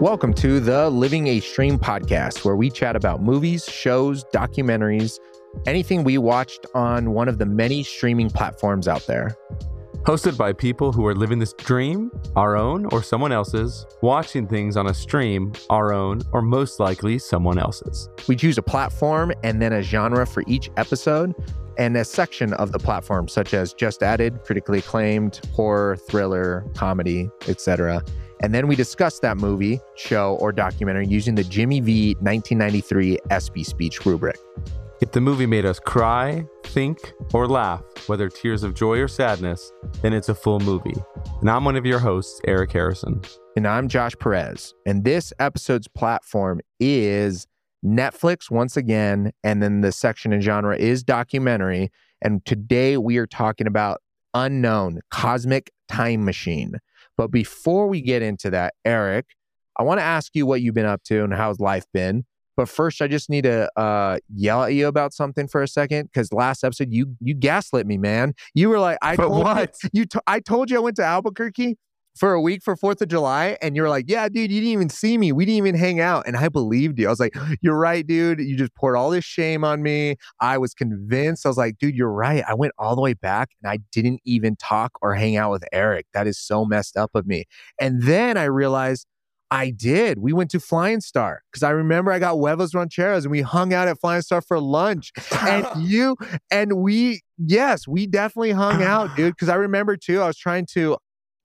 Welcome to the Living a Stream podcast, where we chat about movies, shows, documentaries, anything we watched on one of the many streaming platforms out there. Hosted by people who are living this dream, our own or someone else's, watching things on a stream, our own or most likely someone else's. We choose a platform and then a genre for each episode and a section of the platform, such as just added, critically acclaimed, horror, thriller, comedy, etc. And then we discuss that movie, show, or documentary using the Jimmy V 1993 ESPY speech rubric. If the movie made us cry, think, or laugh, whether tears of joy or sadness, then it's a full movie. And I'm one of your hosts, Eric Harrison. And I'm Josh Perez. And this episode's platform is Netflix once again. And then the section and genre is documentary. And today we are talking about Unknown Cosmic Time Machine. But before we get into that, Eric, I want to ask you what you've been up to and how's life been. But first, I just need to uh, yell at you about something for a second because last episode you you gaslit me, man. You were like, I But told what? you, you t- I told you I went to Albuquerque for a week for Fourth of July, and you're like, Yeah, dude, you didn't even see me. We didn't even hang out, and I believed you. I was like, You're right, dude. You just poured all this shame on me. I was convinced. I was like, Dude, you're right. I went all the way back, and I didn't even talk or hang out with Eric. That is so messed up of me. And then I realized. I did. We went to Flying Star because I remember I got huevos rancheros and we hung out at Flying Star for lunch. And you and we, yes, we definitely hung ah. out, dude. Because I remember too, I was trying to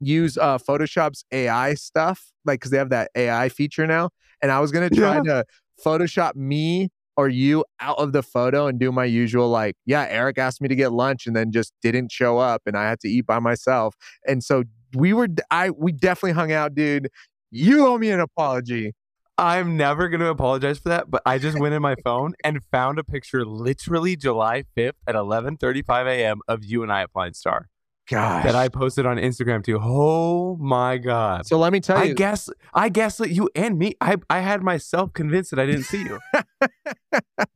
use uh, Photoshop's AI stuff, like because they have that AI feature now, and I was gonna try to Photoshop me or you out of the photo and do my usual like, yeah, Eric asked me to get lunch and then just didn't show up, and I had to eat by myself, and so we were, I we definitely hung out, dude. You owe me an apology. I'm never going to apologize for that, but I just went in my phone and found a picture literally July 5th at 11:35 a.m. of you and I at Flying Star God, that I posted on Instagram too. Oh my god. So let me tell you, I guess I guess that you and me. I I had myself convinced that I didn't see you.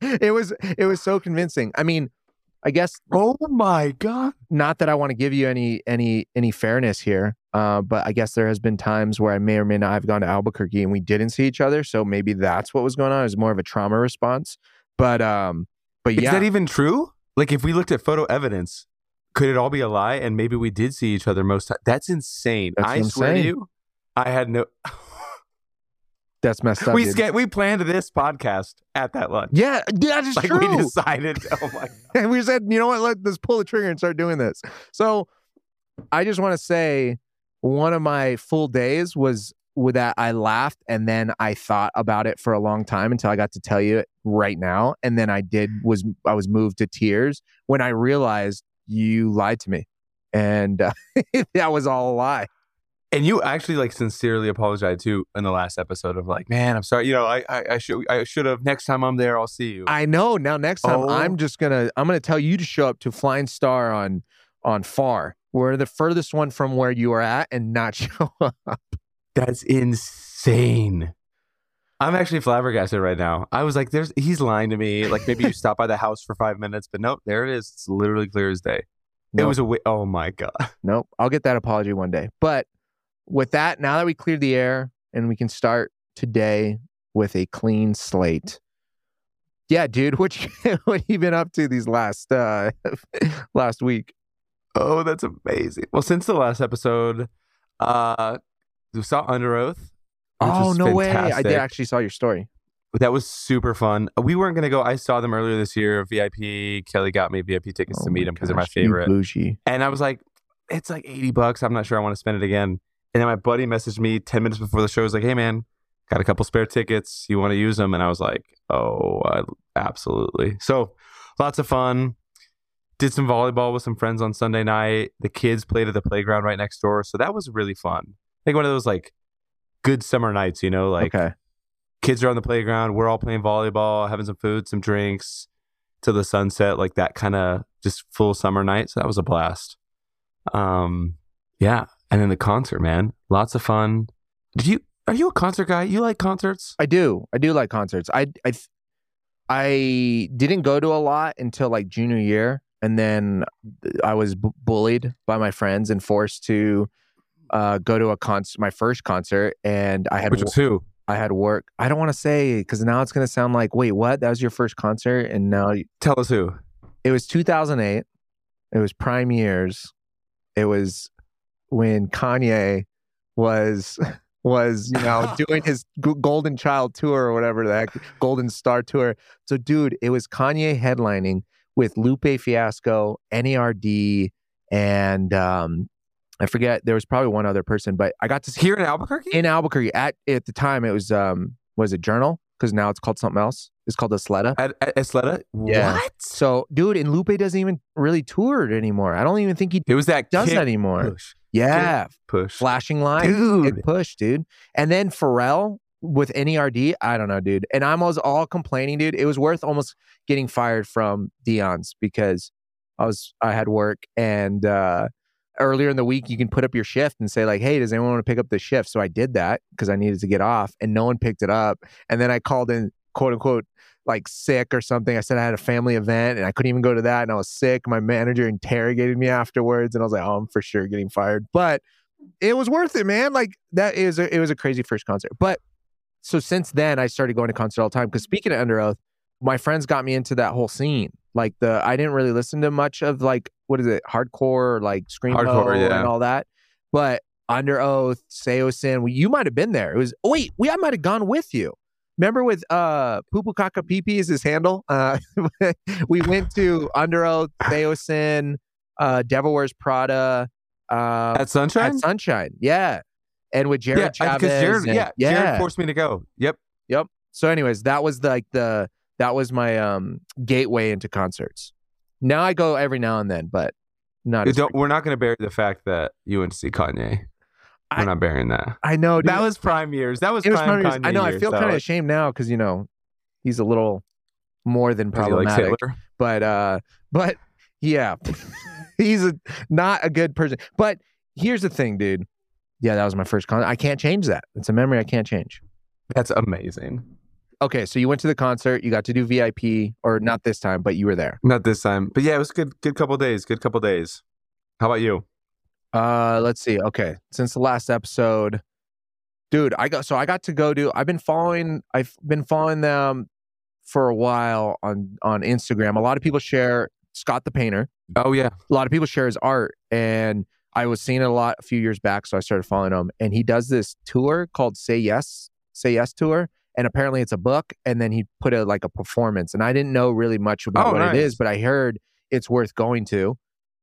it was it was so convincing. I mean, I guess oh my god. not that I want to give you any any any fairness here, uh, but I guess there has been times where I may or may not have gone to Albuquerque and we didn't see each other. So maybe that's what was going on. It was more of a trauma response. But um, but yeah, Is that even true? Like if we looked at photo evidence, could it all be a lie? And maybe we did see each other most. That's insane. That's I I'm swear to you, I had no. that's messed up. we sca- we planned this podcast at that lunch. yeah, that is Like true. we decided. Oh my. and we said, you know what? Let, let's pull the trigger and start doing this. So I just want to say one of my full days was with that I laughed and then I thought about it for a long time until I got to tell you it right now. And then I did was I was moved to tears when I realized you lied to me. And uh, that was all a lie. And you actually like sincerely apologized too in the last episode of like, man, I'm sorry. You know, I I, I should I should have. Next time I'm there, I'll see you. I know. Now next time Oh. I'm just gonna I'm gonna tell you to show up to Flying Star on on Far. We're the furthest one from where you are at and not show up. That's insane. I'm actually flabbergasted right now. I was like, "There's he's lying to me." Like maybe you stop by the house for five minutes, but nope, there it is. It's literally clear as day. It was a wi- oh my god. Nope. I'll get that apology one day. But with that, now that we cleared the air and we can start today with a clean slate. Yeah, dude, what you, what you been up to these last uh last week? Oh, that's amazing. Well, since the last episode, uh, we saw Under Oath. Oh no way! I did actually saw your story. That was super fun. We weren't gonna go. I saw them earlier this year. VIP. Kelly got me VIP tickets Oh to meet them because they're my favorite. Bougie. And I was like, it's like 80 bucks. I'm not sure I want to spend it again. And then my buddy messaged me 10 minutes before the show. He's like, hey, man, got a couple spare tickets. You want to use them? And I was like, oh, I, absolutely. So lots of fun. Did some volleyball with some friends on Sunday night. The kids played at the playground right next door. So that was really fun. Like one of those like good summer nights, you know, like okay. kids are on the playground. We're all playing volleyball, having some food, some drinks till the sunset, like that kind of just full summer night. So that was a blast. Um, yeah. And then the concert, man, lots of fun. Did you, are you a concert guy? You like concerts? I do. I do like concerts. I I I didn't go to a lot until like junior year, and then I was b- bullied by my friends and forced to uh, go to a concert, my first concert, and I had Which was who? I had work. I don't want to say because now it's gonna sound like, wait, what? That was your first concert, and now you- Tell us who. it was 2008. It was prime years. It was when Kanye was was you know doing his Golden Child tour or whatever the heck, Golden Star tour. So, dude, it was Kanye headlining with Lupe Fiasco, NERD, and um, I forget there was probably one other person, but I got to see Here in Albuquerque? in Albuquerque at at the time it was um was it Journal because now it's called something else. It's called Isleta. at, at? Yeah. What? So, dude, and Lupe doesn't even really tour anymore. I don't even think he It was that does that anymore. push. Yeah, Push. flashing lights, Dude. push, dude. And then Pharrell with NERD, I don't know, dude. And I was all complaining, dude. It was worth almost getting fired from Dion's because I was I had work and uh earlier in the week you can put up your shift and say like, "Hey, does anyone want to pick up the shift?" So I did that because I needed to get off and no one picked it up. And then I called in quote unquote like sick or something. I said I had a family event and I couldn't even go to that and I was sick. My manager interrogated me afterwards and I was like, "Oh, I'm for sure getting fired." But it was worth it, man. Like that is a, it was a crazy first concert. But so since then, I started going to concerts all the time. Because speaking of Under Oath, my friends got me into that whole scene. Like the I didn't really listen to much of like what is it, hardcore, like screamo Hardcore, yeah. and all that. But Under Oath, Saosin, we, you might have been there. It was oh, wait, we I might have gone with you. Remember with uh Pupu Kaka is his handle. Uh, we went to Under Oath, Saosin, uh, Devil Wears Prada, uh, At Sunshine? at Sunshine. Yeah. And with Jared yeah, Chavez. Jared, and- yeah, yeah. Jared forced me to go. Yep, yep. so anyways, that was the, like the that was my um gateway into concerts. Now I go every now and then, but not we're not going to bury the fact that you went to see Kanye. We're I- not burying that. I know dude. That was prime years. That was It was prime Kanye I know I feel though. kind of ashamed now because you know he's a little more than problematic. Hitler. but uh but yeah he's a not a good person but here's the thing dude yeah that was my first concert i can't change that it's a memory i can't change That's amazing. Okay so you went to the concert you got to do vip or not this time but you were there Not this time, but yeah, it was a good. Good couple days. Good couple days. How about you? uh let's see okay since the last episode dude i got so i got to go do i've been following i've been following them for a while on on instagram a lot of people share scott the painter Oh yeah, a lot of people share his art and i was seeing it a lot a few years back so i started following him and he does this tour called say yes say yes tour and apparently it's a book and then he put a like a performance and i didn't know really much about Oh, what it is but i heard it's worth going to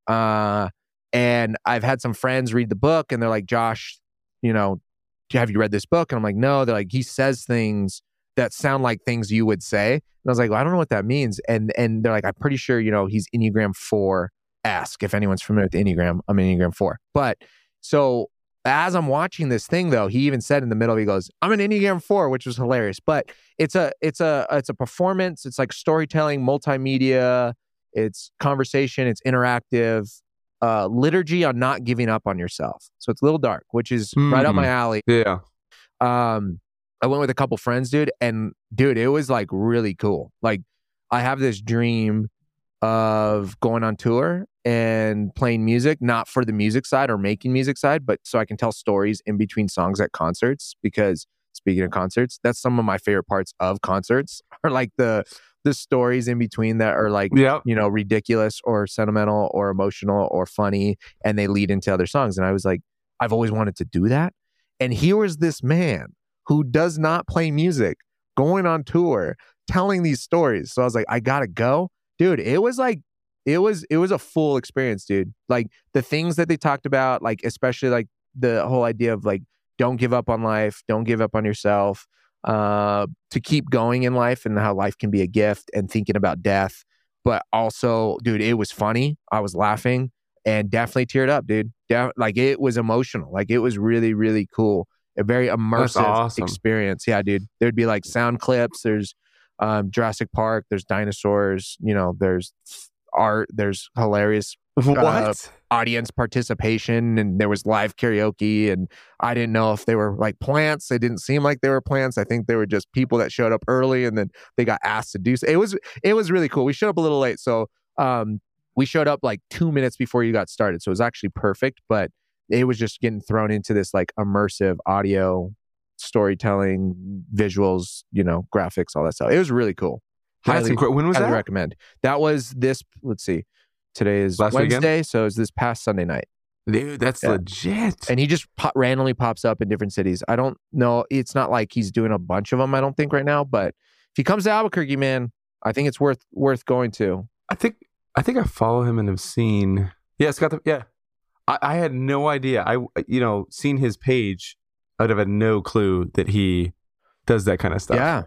uh and i've had some friends read the book and they're like josh you know have you read this book? And i'm like no. They're like he says things that sound like things you would say. And i was like well, i don't know what that means. And and they're like i'm pretty sure you know he's enneagram 4 ask if anyone's familiar with enneagram i'm enneagram 4 but so as i'm watching this thing though he even said in the middle he goes i'm an enneagram 4 which was hilarious. But it's a it's a it's a performance. It's like storytelling multimedia. It's conversation. It's interactive. Uh liturgy on not giving up on yourself. So it's a little dark which is right up my alley. Yeah. um i went with a couple friends dude and dude it was like really cool. Like i have this dream of going on tour and playing music not for the music side or making music side but so i can tell stories in between songs at concerts because speaking of concerts that's some of my favorite parts of concerts are like the the stories in between that are like Yep. you know, ridiculous or sentimental or emotional or funny, and they lead into other songs. And I was like, I've always wanted to do that. And here was this man who does not play music going on tour telling these stories. So I was like, I gotta go. Dude, it was like it was it was a full experience, dude. Like the things that they talked about, like especially like the whole idea of like don't give up on life, don't give up on yourself, uh, to keep going in life and how life can be a gift and thinking about death. But also, dude, it was funny. I was laughing and definitely teared up, dude. De- like it was emotional. Like it was really, really cool. A very immersive awesome. experience. Yeah, dude. There'd be like sound clips. There's um, Jurassic Park. There's dinosaurs. You know, there's art. There's hilarious What? audience participation and there was live karaoke and I didn't know if they were like plants. They didn't seem like they were plants. I think they were just people that showed up early and then they got asked to do so. It was it was really cool. We showed up a little late. So um we showed up like two minutes before you got started. So it was actually perfect. But it was just getting thrown into this like immersive audio storytelling, visuals, you know, graphics, all that stuff. It was really cool. That's Highly, incredible. When was highly that? recommend. That was this. Let's see. Today is Last weekend? Wednesday, so it's this past Sunday night. Dude, that's Yeah. legit. And he just pop, randomly pops up in different cities. I don't know. It's not like he's doing a bunch of them. I don't think right now. But if he comes to Albuquerque, man, I think it's worth worth going to. I think I think I follow him and have seen. Yeah, Scott. The, yeah, I, I had no idea. I you know seen his page. I'd have had no clue that he does that kind of stuff. Yeah,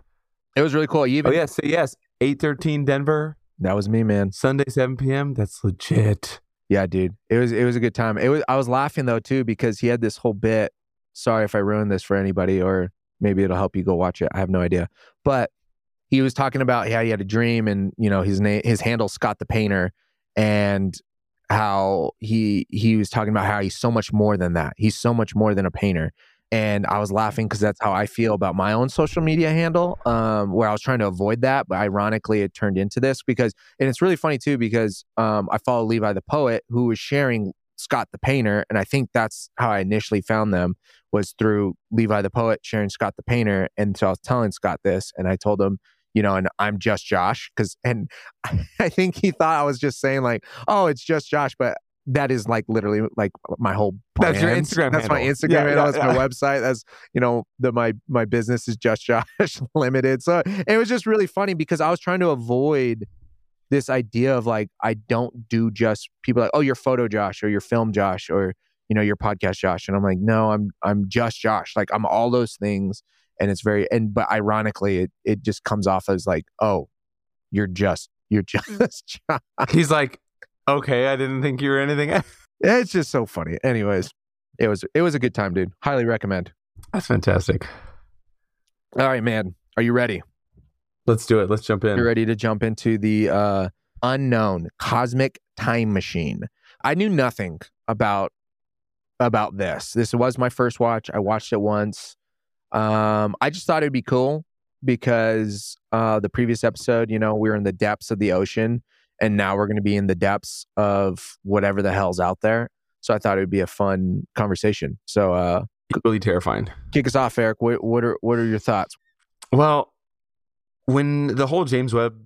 it was really cool. He oh, even Oh yeah. Yes, eight thirteen Denver that was me, man. Sunday seven p.m. That's legit. Yeah, dude. It was it was a good time. It was I was laughing though too because he had this whole bit. Sorry if I ruined this for anybody or maybe it'll help you go watch it. I have no idea. But he was talking about how he had a dream and you know his name his handle Scott the Painter and how he he was talking about how he's so much more than that. He's so much more than a painter. And I was laughing because that's how I feel about my own social media handle, um, where I was trying to avoid that, but ironically, it turned into this because and it's really funny too because um, I follow Levi the poet who was sharing Scott the painter, and I think that's how I initially found them was through Levi the poet sharing Scott the painter, and so I was telling Scott this, and I told him, you know, and I'm just Josh because, and I think he thought I was just saying like, oh, it's just Josh, but that is like literally like my whole. That's your. Instagram That's my. Instagram Yeah, handle. yeah, That's my website. That's you know the my my business is just Josh Limited. So it was just really funny because I was trying to avoid this idea of like I don't do just people like oh you're photo Josh or you're film Josh or you know your podcast Josh and I'm like no I'm I'm just Josh like I'm all those things and it's very and but ironically it it just comes off as like oh you're just you're just Josh. He's like, okay, I didn't think you were anything. it's just so funny anyways it was it was a good time dude highly recommend That's fantastic. all right man are you ready Let's do it. Let's jump in. You're ready to jump into the uh, unknown cosmic time machine. I knew nothing about about this. This was my first watch. I watched it once. Um, I just thought it'd be cool because uh, the previous episode, you know, we were in the depths of the ocean, and now we're going to be in the depths of whatever the hell's out there. So I thought it would be a fun conversation. So uh, Equally terrifying. kick us off, Eric. What, what are what are your thoughts? Well, when the whole James Webb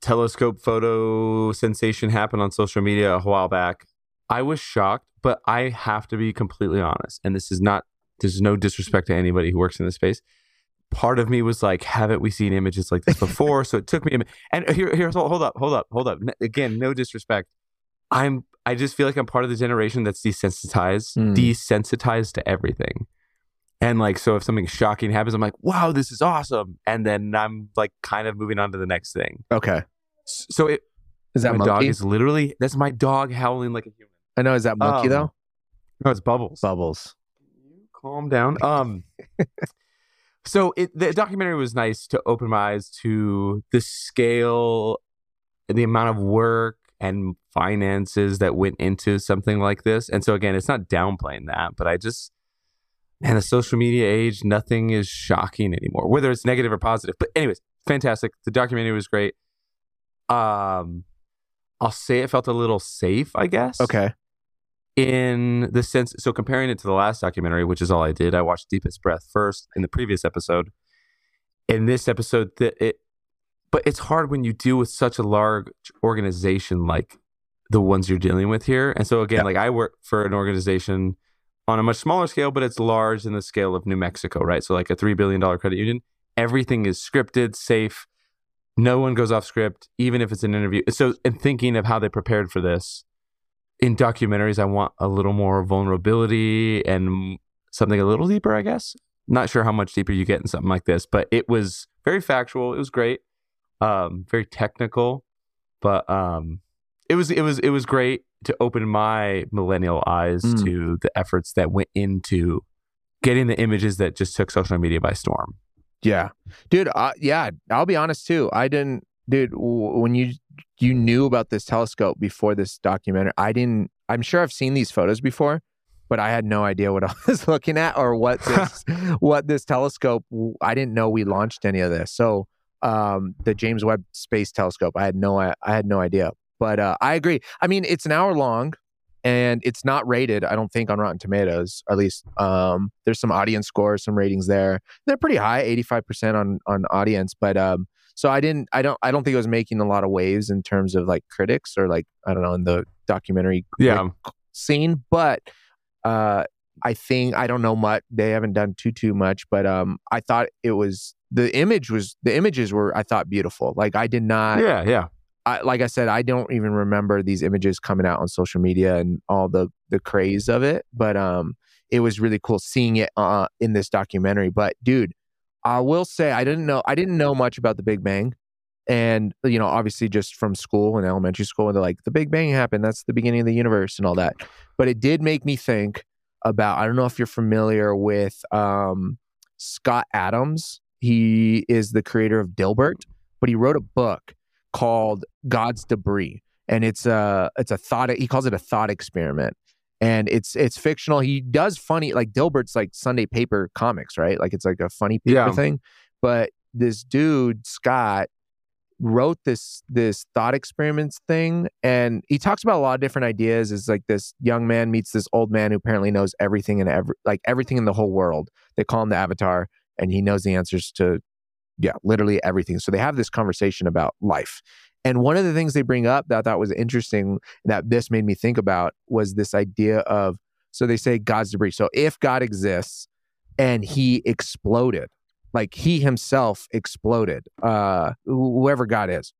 telescope photo sensation happened on social media a while back, I was shocked, but I have to be completely honest. And this is not, this is no disrespect to anybody who works in this space. Part of me was like, haven't we seen images like this before? so it took me a minute. And here, here's, hold up, hold up, hold up. Again, no disrespect. I'm, I just feel like I'm part of the generation that's desensitized, Mm. desensitized to everything. And like, so if something shocking happens, I'm like, wow, this is awesome. And then I'm like kind of moving on to the next thing. Okay, So it, is that my dog is literally, that's my dog howling like a human. I know. Is that monkey Um, though? No, it's Bubbles. Bubbles. calm down? Um, so it, the documentary was nice to open my eyes to the scale, the amount of work and finances that went into something like this. And so again, it's not downplaying that, but I just, man, the social media age, nothing is shocking anymore, whether it's negative or positive. But anyways, fantastic. The documentary was great. Um, I'll say it felt a little safe, I guess Okay. In the sense so comparing it to the last documentary which is all i did i watched deepest breath first in the previous episode. In this episode that it but it's hard when you deal with such a large organization like the ones you're dealing with here. And so again Yeah. like i work for an organization on a much smaller scale but it's large in the scale of new mexico right? So like a $3 billion credit union everything is scripted safe. No one goes off script even if it's an interview. So in thinking of how they prepared for this in documentaries, I want a little more vulnerability and something a little deeper, I guess. Not sure how much deeper you get in something like this, but it was very factual. It was great. Um, very technical, but um, it was it was it was great to open my millennial eyes Mm. to the efforts that went into getting the images that just took social media by storm. Yeah, dude. Uh, yeah, I'll be honest too. I didn't, dude. When you you knew about this telescope before this documentary, I didn't. I'm sure I've seen these photos before, but I had no idea what I was looking at or what this what this telescope. I didn't know we launched any of this. So, um, the James Webb Space Telescope. I had no I, I had no idea. But uh, I agree. I mean, it's an hour long. and it's not rated. I don't think on Rotten Tomatoes. At least um, there's some audience scores, some ratings there. They're pretty high, eighty five percent on on audience. But um, so I didn't. I don't. I don't think it was making a lot of waves in terms of like critics or like I don't know in the documentary Yeah. scene. But uh, I think I don't know much. They haven't done too too much. But um, I thought it was the image was the images were I thought beautiful. Like I did not. yeah, yeah. I, like I said, I don't even remember these images coming out on social media and all the the craze of it. But um, it was really cool seeing it uh, in this documentary. But dude, I will say I didn't know I didn't know much about the Big Bang, and you know, obviously just from school and elementary school, and they're like the Big Bang happened. That's the beginning of the universe and all that. But it did make me think about. I don't know if you're familiar with um, Scott Adams. He is the creator of Dilbert, but he wrote a book called God's Debris, and it's a it's a thought. He calls it a thought experiment, and it's it's fictional. He does funny like Dilbert's like Sunday paper comics, right? Like it's like a funny paper Yeah. thing. But this dude Scott wrote this this thought experiments thing and he talks about a lot of different ideas is like this young man meets this old man who apparently knows everything and every like everything in the whole world they call him the avatar and he knows the answers to yeah literally everything so they have this conversation about life and one of the things they bring up that i thought was interesting that this made me think about was this idea of so they say god's debris. So if god exists and he exploded like he himself exploded uh whoever god is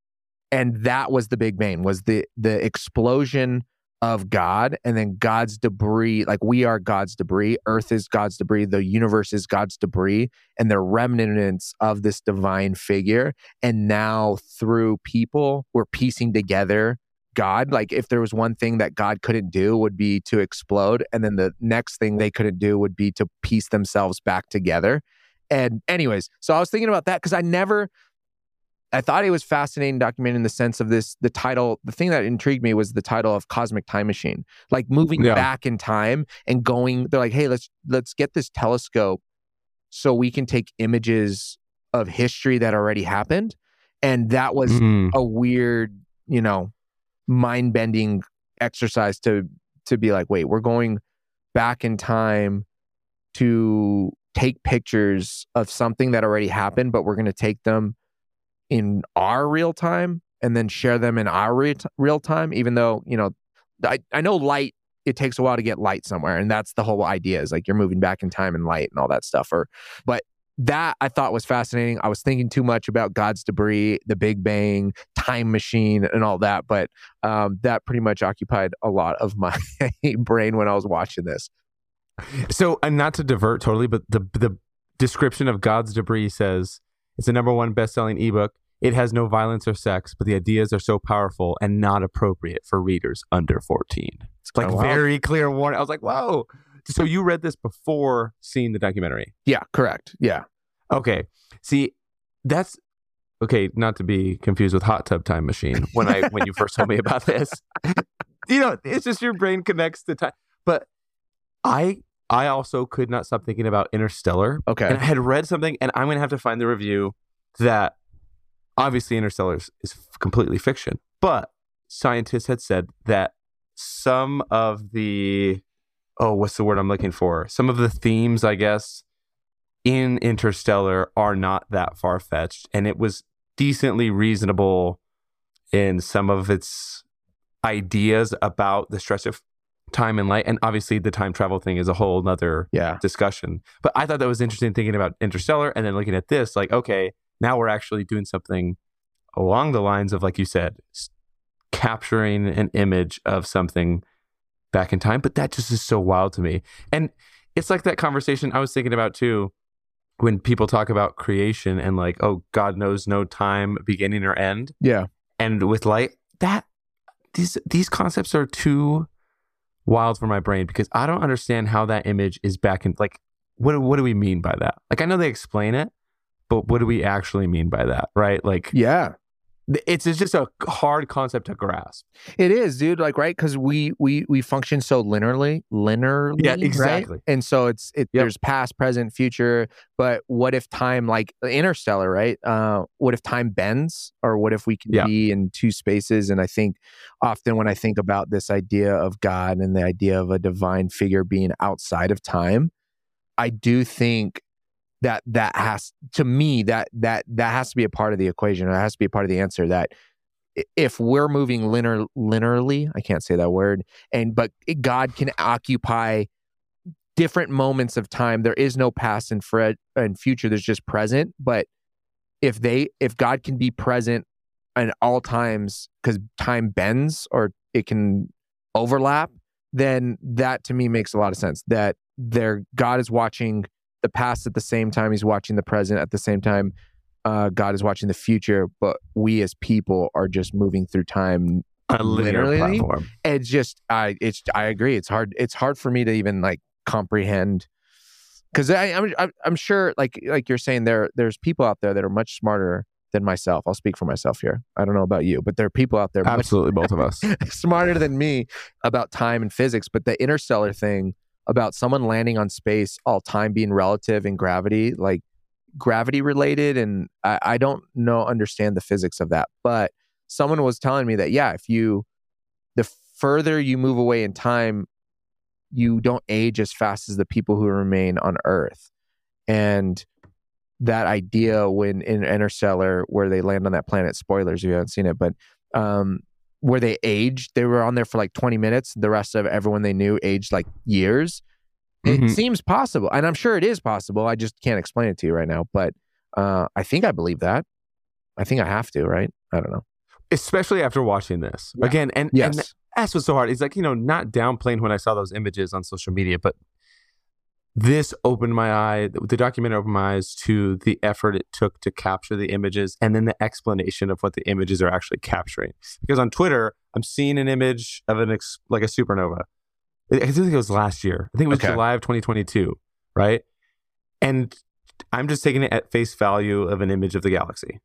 and that was the big bang was the the explosion of god and then god's debris like we are god's debris. Earth is god's debris. The universe is god's debris and they're remnants of this divine figure. And now through people we're piecing together god. Like if there was one thing that god couldn't do would be to explode and then the next thing they couldn't do would be to piece themselves back together. And anyways, so I was thinking about that because I never I thought it was fascinating documenting in the sense of this the title the thing that intrigued me was the title of Cosmic Time Machine. Like moving Yeah. back in time and going they're like, hey, let's let's get this telescope so we can take images of history that already happened. And that was Mhm. a weird, you know, mind bending exercise to to be like, wait, we're going back in time to take pictures of something that already happened, but we're going to take them in our real time and then share them in our re- real time, even though, you know, I, I know light, it takes a while to get light somewhere. And that's the whole idea is like you're moving back in time and light and all that stuff. Or, but that I thought was fascinating. I was thinking too much about God's debris, the Big Bang, time machine, and all that. But um, that pretty much occupied a lot of my brain when I was watching this. So, and not to divert totally, but the the description of God's debris says it's a number one best-selling ebook. It has no violence or sex, but the ideas are so powerful and not appropriate for readers under 14. It's like Oh, wow. very clear warning. I was like, whoa. So you read this before seeing the documentary? Yeah, correct. Yeah. Okay. See, that's okay. Not to be confused with Hot Tub Time Machine. When I when you first told me about this, you know, it's just your brain connects to time. But I I also could not stop thinking about Interstellar, Okay. and I had read something, and I'm gonna have to find the review that obviously Interstellar is, is completely fiction, but scientists had said that some of the oh, what's the word I'm looking for? Some of the themes, I guess, in Interstellar are not that far fetched, and it was decently reasonable in some of its ideas about the stretch of time and light. And obviously, the time travel thing is a whole other yeah. discussion. But I thought that was interesting thinking about Interstellar and then looking at this, like, okay, now we're actually doing something along the lines of, like you said, capturing an image of something back in time. But that just is so wild to me. And it's like that conversation I was thinking about too when people talk about creation and like, oh, God knows no time, beginning or end. Yeah. And with light, that these these concepts are too wild for my brain because I don't understand how that image is back in like what what do we mean by that? Like I know they explain it, but what do we actually mean by that, right? Like Yeah. It's, it's just a hard concept to grasp. It is, dude. Like, right? Because we we we function so linearly, linearly. Yeah, right? exactly. And so it's it. Yep. There's past, present, future. But what if time, like Interstellar, right? Uh, what if time bends, or what if we can Yeah. be in two spaces? And I think often when I think about this idea of God and the idea of a divine figure being outside of time, I do think that that has to me that that that has to be a part of the equation. It has to be a part of the answer that if we're moving linear linearly, I can't say that word, and but God can occupy different moments of time. There is no past and fre- and future. There's just present. But if they if God can be present at all times because time bends or it can overlap, then that to me makes a lot of sense. That there God is watching the past at the same time he's watching the present at the same time uh, God is watching the future, but we as people are just moving through time. A linear Literally? platform. It's just I it's I agree. It's hard. It's hard for me to even like comprehend because I'm I'm I'm sure like like you're saying there there's people out there that are much smarter than myself. I'll speak for myself here. I don't know about you, but there are people out there much Absolutely, both of us. smarter than me about time and physics. But the interstellar thing about someone landing on space, all time being relative and gravity, like gravity related, and I, I don't know understand the physics of that. But someone was telling me that yeah, if you the further you move away in time, you don't age as fast as the people who remain on Earth, and that idea when in Interstellar where they land on that planet. Spoilers if you haven't seen it, but um, where they aged. They were on there for like 20 minutes. The rest of everyone they knew aged like years. It Mhm. seems possible. And I'm sure it is possible. I just can't explain it to you right now. But uh, I think I believe that. I think I have to, right? I don't know. Especially after watching this Yeah. again, and Yes. and that's what's so hard. It's like you know, not downplaying when I saw those images on social media, but this opened my eye. The documentary opened my eyes to the effort it took to capture the images, and then the explanation of what the images are actually capturing. Because on Twitter, I'm seeing an image of an ex, like a supernova. I think it was last year. I think it was Okay. July of 2022, right? And I'm just taking it at face value of an image of the galaxy.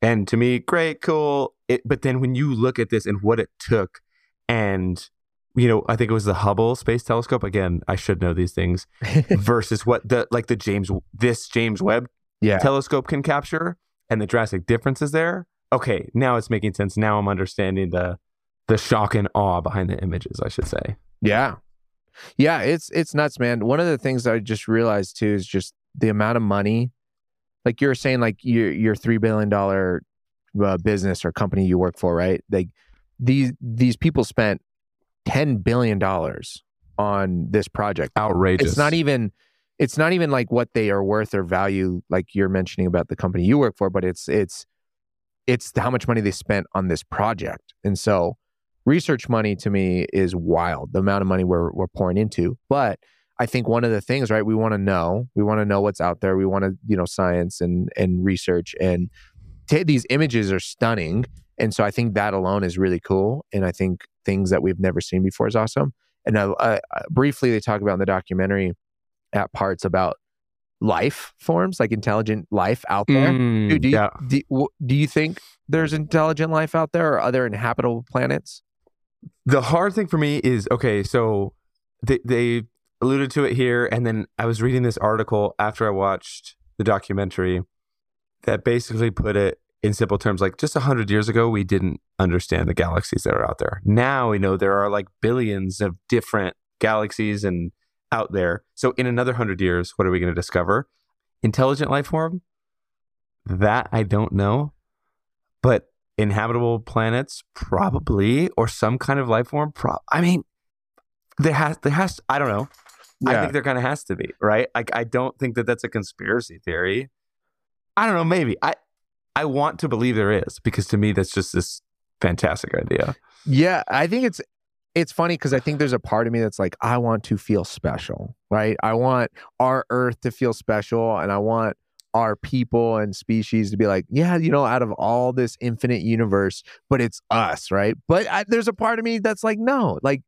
And to me, great, cool. It, but then when you look at this and what it took, and you know, I think it was the Hubble Space Telescope. Again, I should know these things. versus what the like the James this James Webb yeah. telescope can capture, and the drastic differences there. Okay, now it's making sense. Now I'm understanding the the shock and awe behind the images. I should say. Yeah. Yeah, it's it's nuts, man. One of the things I just realized too is just the amount of money. Like you were saying, like your your three billion dollar uh, business or company you work for, right? Like these these people spent ten billion dollars on this project. Outrageous. It's not even it's not even like what they are worth or value, like you're mentioning about the company you work for, but it's it's it's how much money they spent on this project. And so research money to me is wild, the amount of money we're we're pouring into. But I think one of the things, right, we want to know, we want to know what's out there. We want to, you know, science and and research and ta- these images are stunning. And so I think that alone is really cool. And I think things that we've never seen before is awesome. And uh, uh, briefly, they talk about in the documentary at parts about life forms, like intelligent life out there. Mm, Dude, do you, yeah. do, do you think there's intelligent life out there or other inhabitable planets? The hard thing for me is okay. So they they alluded to it here, and then I was reading this article after I watched the documentary that basically put it in simple terms like just 100 years ago we didn't understand the galaxies that are out there. Now we know there are like billions of different galaxies and out there. So in another 100 years what are we going to discover? Intelligent life form? That i don't know. But inhabitable planets probably or some kind of life form pro- i mean there has there has i don't know. I think there kind of has to be, right? Like I don't think that that's a conspiracy theory. I don't know, maybe. I I want to believe there is because to me that's just this fantastic idea. Yeah, I think it's it's funny because I think there's a part of me that's like, I want to feel special, right? I want our Earth to feel special, and I want our people and species to be like, yeah, you know, out of all this infinite universe, but it's us, right? But I, there's a part of me that's like, no, like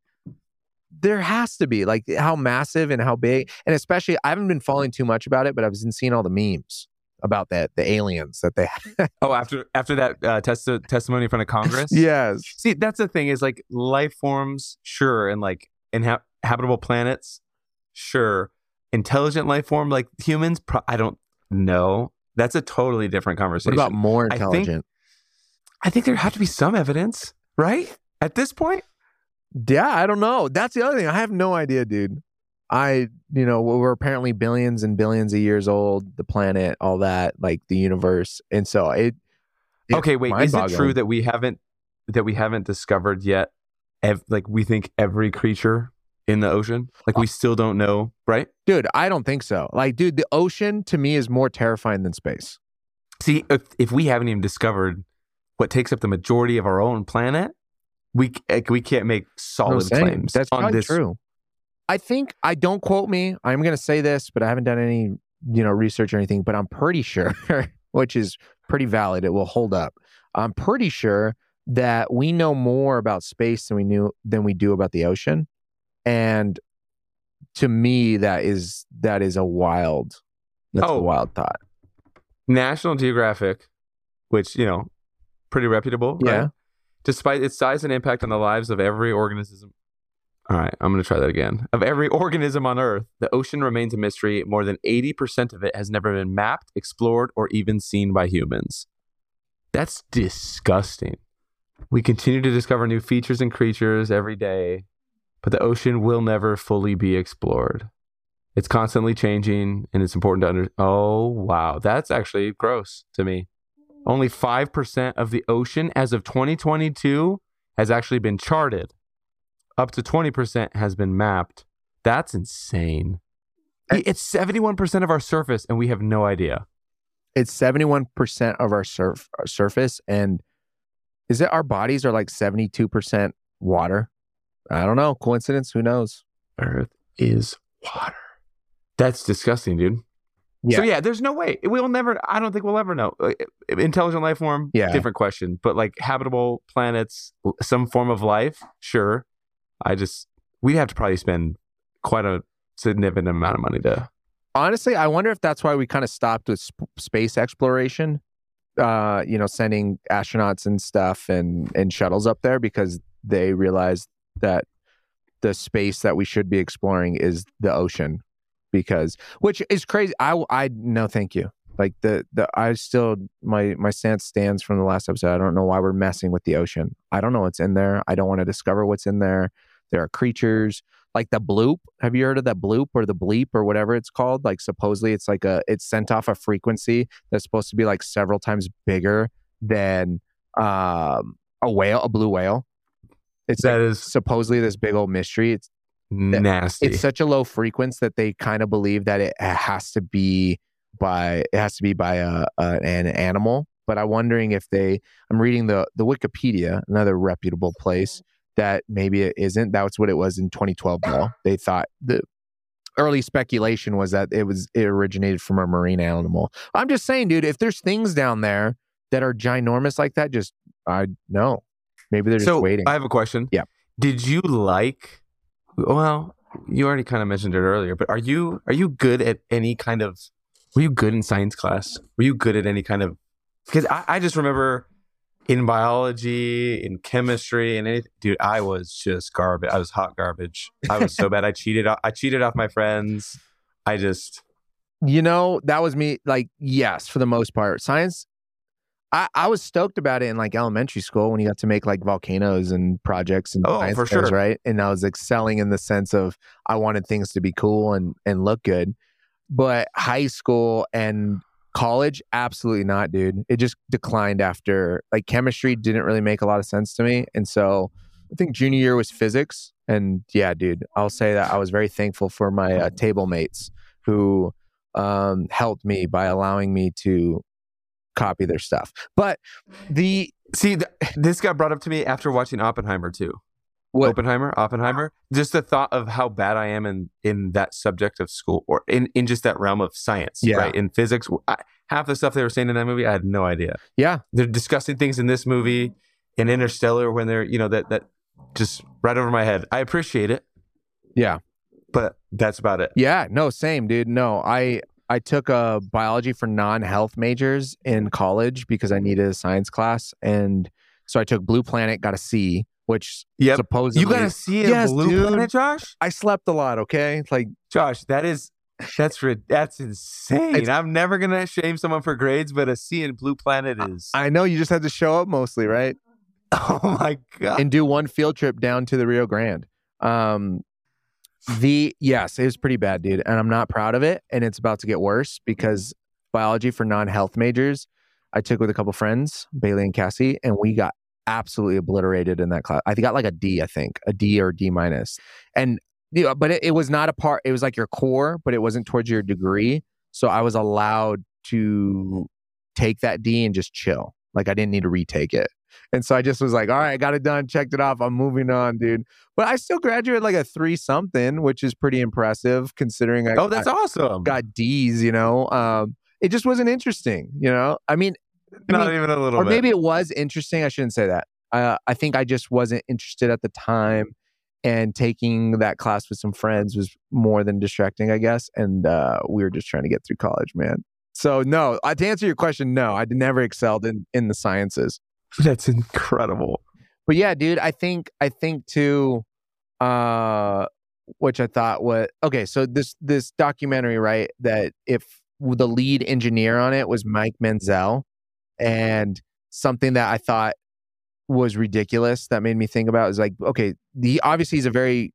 there has to be like how massive and how big, and especially I haven't been following too much about it, but I've been seeing all the memes about that the aliens that they Oh, after after that uh, testi- testimony in front of Congress. yes See, that's the thing is like life forms, sure, and like inha- habitable planets, sure. Intelligent life form like humans, pro- I don't know. That's a totally different conversation. what about more I think- intelligent I think there have to be some evidence, right? At this point, yeah i don't know that's the other thing i have no idea dude i you know we're apparently billions and billions of years old the planet all that like the universe and so it it's okay, wait, is it true that we haven't that we haven't discovered yet? Ev- like we think every creature in the ocean, like uh we still don't know, right? dude i don't think so like dude the ocean to me is more terrifying than space See, if, if we haven't even discovered what takes up the majority of our own planet, we we can't make solid saying, claims that's on this. true i think i don't quote me i'm gonna say this but i haven't done any you know research or anything but i'm pretty sure which is pretty valid it will hold up i'm pretty sure that we know more about space than we knew than we do about the ocean and to me that is that is a wild that's a Oh. wild thought National Geographic, which you know, pretty reputable, right? Yeah. Despite its size and impact on the lives of every organism. All right, I'm going to try that again. Of every organism on Earth, the ocean remains a mystery. More than 80% of it has never been mapped, explored, or even seen by humans. That's disgusting. We continue to discover new features and creatures every day, but the ocean will never fully be explored. It's constantly changing, and it's important to under. Oh wow, that's actually gross to me. Only five percent of the ocean, as of 2022, has actually been charted. Up to 20 percent has been mapped. That's insane. It's 71 percent of our surface, and we have no idea. it's 71% of our surf our surface and is it our bodies are like 72% water i don't know coincidence who knows Earth is water. That's disgusting, dude. Yeah. So yeah, there's no way we'll never. I don't think we'll ever know. Uh, Intelligent life form, Yeah. different question. But like habitable planets, some form of life, sure. I just we'd have to probably spend quite a significant amount of money to. honestly i wonder if that's why we kind of stopped with sp- space exploration uh you know sending astronauts and stuff and and shuttles up there because they realized that the space that we should be exploring is the ocean because which is crazy i i no thank you. Like the the i still my my stance stands from the last episode. I don't know why we're messing with the ocean. I don't know what's in there. I don't want to discover what's in there there are creatures like the bloop. Have you heard of that bloop or the bleep or whatever it's called? Like supposedly it's like a it's sent off a frequency that's supposed to be like several times bigger than um a whale, a blue whale. It's That like is supposedly this big old mystery. It's nasty. it's such a low frequency that they kind of believe that it has to be by it has to be by a, a an animal. But I'm wondering if they I'm reading the the Wikipedia, another reputable place, that maybe it isn't. That's what it was in 2012 though. Oh. They thought the early speculation was that it was it originated from a marine animal. I'm just saying, dude, if there's things down there that are ginormous like that, just I know. Maybe they're just so waiting. I have a question. Yeah. Did you like? Well, you already kind of mentioned it earlier, but are you are you good at any kind of? Were you good in science class? Were you good at any kind of? Because I, I just remember in biology, in chemistry, and anything. Dude, I was just garbage. I was hot garbage. I was so bad. I cheated. I cheated off my friends. I just You know, that was me. Like, yes, for the most part, science. I, I was stoked about it in like elementary school when you got to make like volcanoes and projects and Oh, for sure. right? And I was excelling in the sense of I wanted things to be cool and and look good. But high school and college, absolutely not, dude. It just declined after like chemistry didn't really make a lot of sense to me, and so I think junior year was physics. And yeah, dude, I'll say that I was very thankful for my uh, table mates who um, helped me by allowing me to copy their stuff. But the see. Th- this got brought up to me after watching Oppenheimer too. What Oppenheimer, Oppenheimer. Just the thought of how bad I am in in that subject of school, or in in just that realm of science, Yeah. right? In physics, I, half the stuff they were saying in that movie, I had no idea. yeah, They're discussing things in this movie, in Interstellar, when they're you know that that just right over my head. I appreciate it, yeah, but that's about it. yeah. No, same, dude. No, I I took a biology for non-health majors in college because I needed a science class, and so I took Blue Planet, got a C, which Yep. supposedly You got a C it Yes, blue dude. planet, Josh. I slept a lot. Okay, like Josh, that is that's that's insane. It's- I'm never gonna shame someone for grades, but a C in Blue Planet is. I know you just had to show up mostly, right? oh my god! and do one field trip down to the Rio Grande. Um, the yes, it was pretty bad, dude, and I'm not proud of it. And it's about to get worse because biology for non-health majors, I took with a couple friends, Bailey and Cassie, and we got absolutely obliterated in that class. I got like a D, I think, a D or D minus. and you know, but it, it was not a part. It was like your core, but it wasn't towards your degree. So I was allowed to take that D and just chill. Like I didn't need to retake it. And so I just was like, all right, I got it done, checked it off. I'm moving on, dude. But I still graduated like a three something, which is pretty impressive considering I, oh, that's I awesome. got D's, you know. Um, it just wasn't interesting, you know. I mean, I Not mean, even a little or bit. maybe it was interesting. I shouldn't say that. Uh, I think I just wasn't interested at the time, and taking that class with some friends was more than distracting, I guess. And uh, we were just trying to get through college, man. So no, uh, to answer your question, no, I never excelled in in the sciences. That's incredible. But yeah, dude, I think I think too, uh, which I thought was okay. So this this documentary, right? That if the lead engineer on it was Mike Menzel, and something that I thought was ridiculous that made me think about is like, okay, the obviously he's a very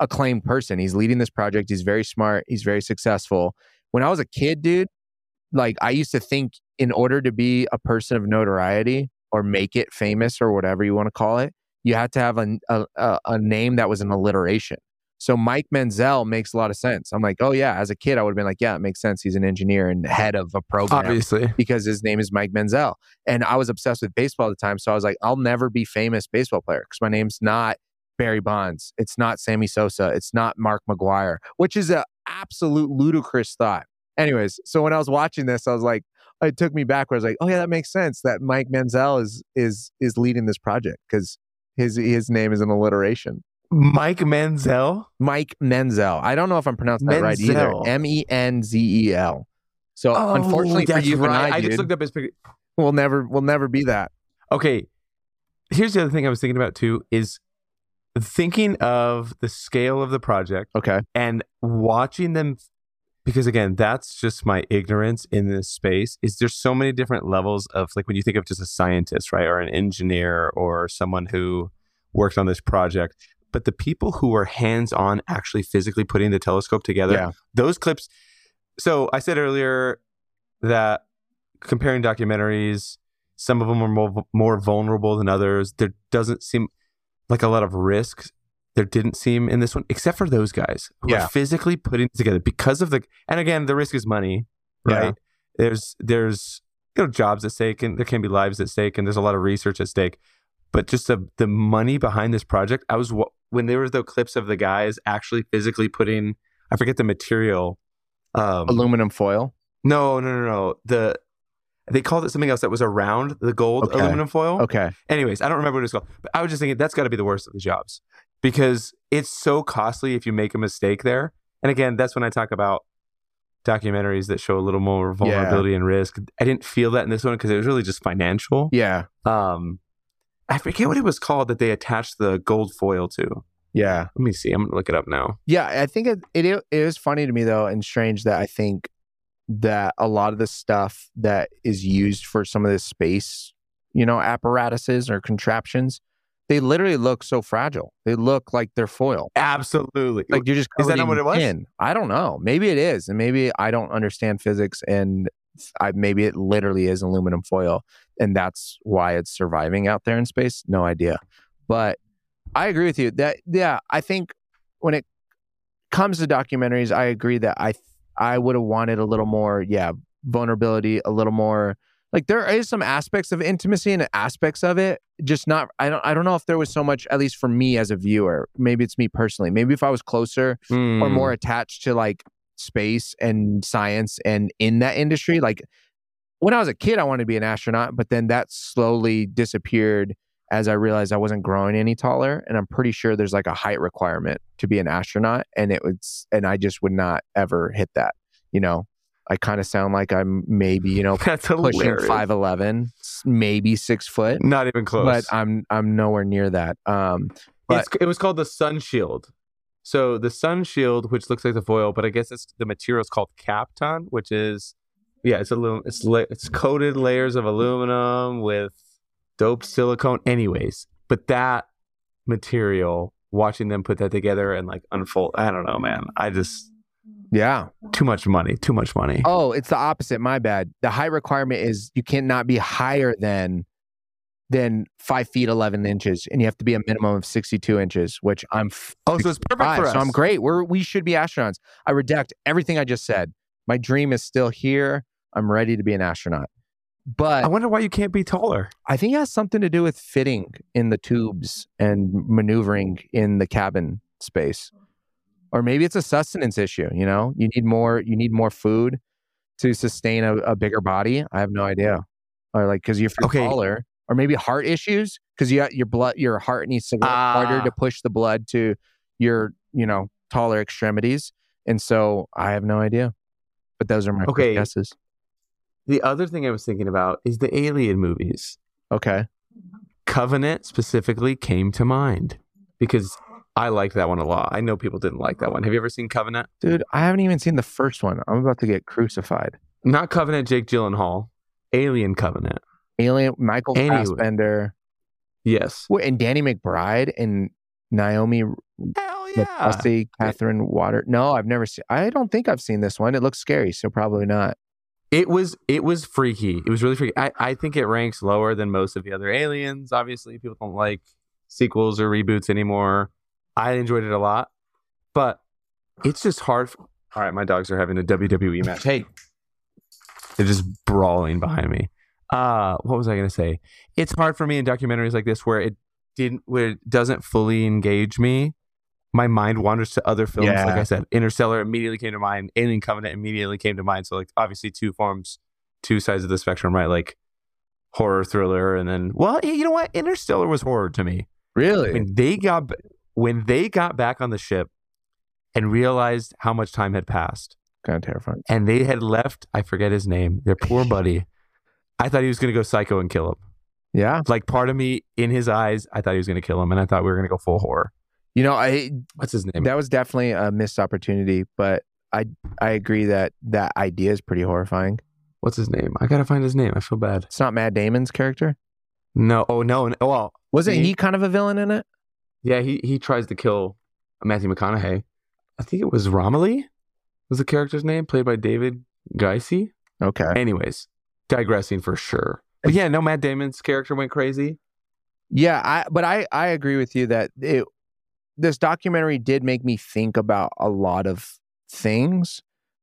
acclaimed person. He's leading this project. He's very smart. He's very successful. When I was a kid, dude, like I used to think in order to be a person of notoriety or make it famous or whatever you want to call it, you had to have a, a, a- a name that was an alliteration. So Mike Menzel makes a lot of sense. I'm like, oh yeah, as a kid, I would have been like, yeah, it makes sense. He's an engineer and head of a program Obviously. because his name is Mike Menzel. And I was obsessed with baseball at the time. So I was like, I'll never be famous baseball player because my name's not Barry Bonds. It's not Sammy Sosa. It's not Mark McGwire, which is an absolute ludicrous thought. Anyways, so when I was watching this, I was like, it took me back where I was like, oh yeah, that makes sense that Mike Menzel is is is leading this project because his his name is an alliteration. Mike Menzel. Mike Menzel. I don't know if I'm pronouncing that right either. Menzel. M E N Z E L. So oh, unfortunately for Oh, that's you right. and I, I just dude, looked up his picture. we'll never we'll never be that. Okay. Here's the other thing I was thinking about too is thinking of the scale of the project Okay. and watching them because again that's just my ignorance in this space is there's so many different levels of like when you think of just a scientist right or an engineer or someone who worked on this project but the people who were hands on actually physically putting the telescope together Yeah. those clips so i said earlier that comparing documentaries some of them are more, more vulnerable than others there doesn't seem like a lot of risk there didn't seem in this one except for those guys who Yeah. are physically putting it together because of the and again the risk is money Yeah. right there's there's you know jobs at stake and there can be lives at stake and there's a lot of research at stake but just the the money behind this project i was wa- when there were the clips of the guys actually physically putting i forget the material um Aluminum foil. no no no no the they called it something else that was around the gold Okay. aluminum foil Okay. Anyways, I don't remember what it's called, but I was just thinking that's got to be the worst of the jobs because it's so costly if you make a mistake there. And again, that's when I talk about documentaries that show a little more vulnerability and risk. I didn't feel that in this one because it was really just financial. Yeah. Um, I forget what it was called that they attached the gold foil to. Yeah. Let me see. I'm gonna look it up now. Yeah. I think it, it it is funny to me though and strange that I think that a lot of the stuff that is used for some of this space, you know, apparatuses or contraptions, they literally look so fragile. They look like they're foil. Absolutely. Like you're just Is that not what it was? tin. I don't know. Maybe it is, and maybe I don't understand physics, and I, maybe it literally is aluminum foil, and that's why it's surviving out there in space. No idea, but I agree with you that yeah, I think when it comes to documentaries, I agree that I I would have wanted a little more yeah vulnerability, a little more like there is some aspects of intimacy and aspects of it just not i don't i don't know if there was so much at least for me as a viewer maybe it's me personally maybe if i was closer or Mm. more attached to like space and science and in that industry like when i was a kid i wanted to be an astronaut but then that slowly disappeared as i realized i wasn't growing any taller and i'm pretty sure there's like a height requirement to be an astronaut and it was and i just would not ever hit that you know I kind of sound like I'm maybe you know That's pushing five eleven, maybe six foot, Not even close. but I'm I'm nowhere near that. Um, but- It's, it was called the Sun Shield. So the Sun Shield, which looks like the foil, but I guess it's the material is called Kapton, which is yeah, it's aluminum. It's la- it's coated layers of aluminum with dope silicone. Anyways, but that material, watching them put that together and like unfold, I don't know, man. I just yeah. too much money, too much money. Oh, it's the opposite. My bad. The high requirement is you cannot be higher than than five feet eleven inches, and you have to be a minimum of sixty two inches, which I'm f- Oh, so it's perfect five, for us. so I'm great. We're we should be astronauts. I redact everything I just said. My dream is still here. I'm ready to be an astronaut. But I wonder why you can't be taller. I think it has something to do with fitting in the tubes and maneuvering in the cabin space. Or maybe it's a sustenance issue, you know? You need more you need more food to sustain a, a bigger body. I have no idea. Or like cuz you're Okay. taller or maybe heart issues cuz you got your blood your heart needs to work harder Ah. to push the blood to your, you know, taller extremities. And so I have no idea. But those are my quick Okay. guesses. The other thing I was thinking about is the Alien movies. Okay. Covenant specifically came to mind because I liked that one a lot. I know people didn't like that one. Have you ever seen Covenant? Dude, I haven't even seen the first one. I'm about to get crucified. Not Covenant, Jake Gyllenhaal. Alien Covenant. Alien, Michael Anyway. Fassbender, Yes. Wait, and Danny McBride and Naomi Hell Kelsey, Catherine Water. No, I've never seen. I don't think I've seen this one. It looks scary, so probably not. It was it was freaky. It was really freaky. I, I think it ranks lower than most of the other aliens. Obviously, people don't like sequels or reboots anymore. I enjoyed it a lot. But it's just hard f all right, my dogs are having a WWE match. Hey. They're just brawling behind me. Uh what was I gonna say? It's hard for me in documentaries like this where it didn't where it doesn't fully engage me. My mind wanders to other films. Yeah. Like I said, Interstellar immediately came to mind. Alien Covenant immediately came to mind. So like obviously two forms, two sides of the spectrum, right? Like horror thriller, and then well, you know what? Interstellar was horror to me. Really? When they got when they got back on the ship and realized how much time had passed, kind of terrifying. and they had left. I forget his name. Their poor buddy. I thought he was gonna go psycho and kill him. Yeah. Like part of me in his eyes, I thought he was gonna kill him, and I thought we were gonna go full horror. You know, I What's his name? that was definitely a missed opportunity, but I I agree that that idea is pretty horrifying. What's his name? I gotta find his name. I feel bad. It's not Matt Damon's character. No. Oh no. no well, Wasn't See? he kind of a villain in it? yeah. He he tries to kill Matthew McConaughey. I think it was Romilly. Was the character's name played by David Gyasi? Okay. Anyways, digressing for sure. But yeah, no. Matt Damon's character went crazy. Yeah, I but I I agree with you that it this documentary did make me think about a lot of things,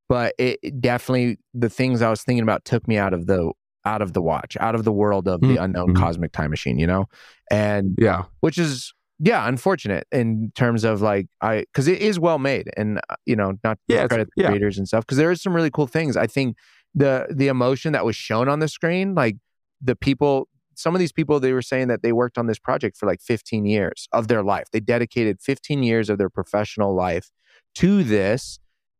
but it, it definitely the things I was thinking about took me out of the out of the watch, out of the world of the unknown Mhm. cosmic time machine, you know? And Yeah. which is yeah, unfortunate in terms of like I because it is well made and uh, you know not Yeah, credit the yeah. creators and stuff because there is some really cool things. I think the the emotion that was shown on the screen, like the people, some of these people, they were saying that they worked on this project for like 15 years of their life. They dedicated 15 years of their professional life to this.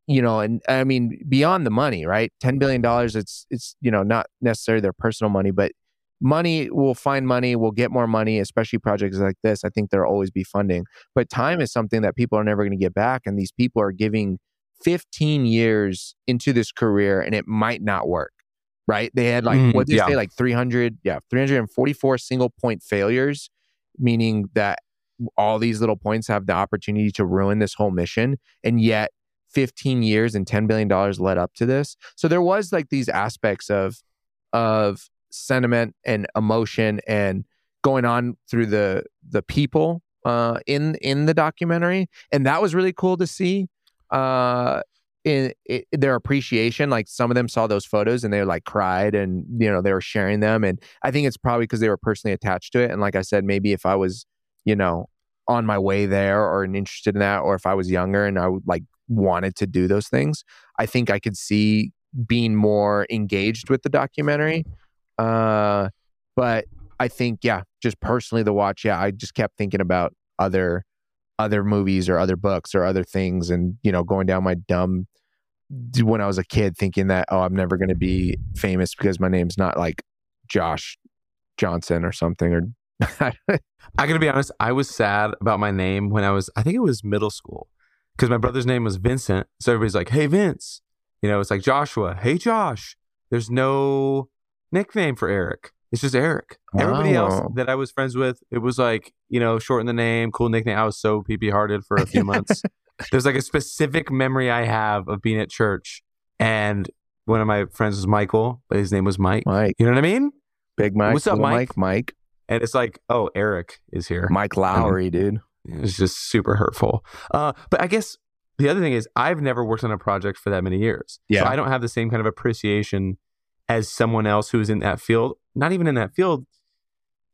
You know, and I mean beyond the money, right? Ten billion dollars. It's it's you know not necessarily their personal money, but money will find money will get more money especially projects like this i think there'll always be funding but time is something that people are never going to get back and these people are giving 15 years into this career and it might not work right they had like Mm, what did they yeah. say like 300 yeah 344 single point failures meaning that all these little points have the opportunity to ruin this whole mission and yet 15 years and 10 billion dollars led up to this so there was like these aspects of of sentiment and emotion and going on through the the people uh in in the documentary and that was really cool to see uh in, their appreciation like some of them saw those photos and they like cried and you know they were sharing them and i think it's probably because they were personally attached to it and like i said maybe if i was you know on my way there or interested in that or if i was younger and i would like wanted to do those things i think i could see being more engaged with the documentary uh but i think yeah just personally the watch yeah i just kept thinking about other other movies or other books or other things and you know going down my dumb when I was a kid, thinking that oh, I'm never going to be famous because my name's not like Josh Johnson or something. Or I gotta be honest, I was sad about my name when I was, I think it was middle school, because my brother's name was Vincent. So everybody's like, "Hey Vince," you know, it's like Joshua. Hey Josh. There's no nickname for Eric. It's just Eric. Everybody else that I was friends with, it was like, you know, shorten the name, cool nickname. I was so pee hearted for a few months. There's like a specific memory I have of being at church, and one of my friends was Michael, but his name was Mike. Mike, You know what I mean? Big Mike, What's up, Little Mike? Mike, And it's like, oh, Eric is here. Mike Lowry, dude. It's just super hurtful. Uh, but I guess the other thing is I've never worked on a project for that many years. Yeah. So I don't have the same kind of appreciation as someone else who's in that field. Not even in that field.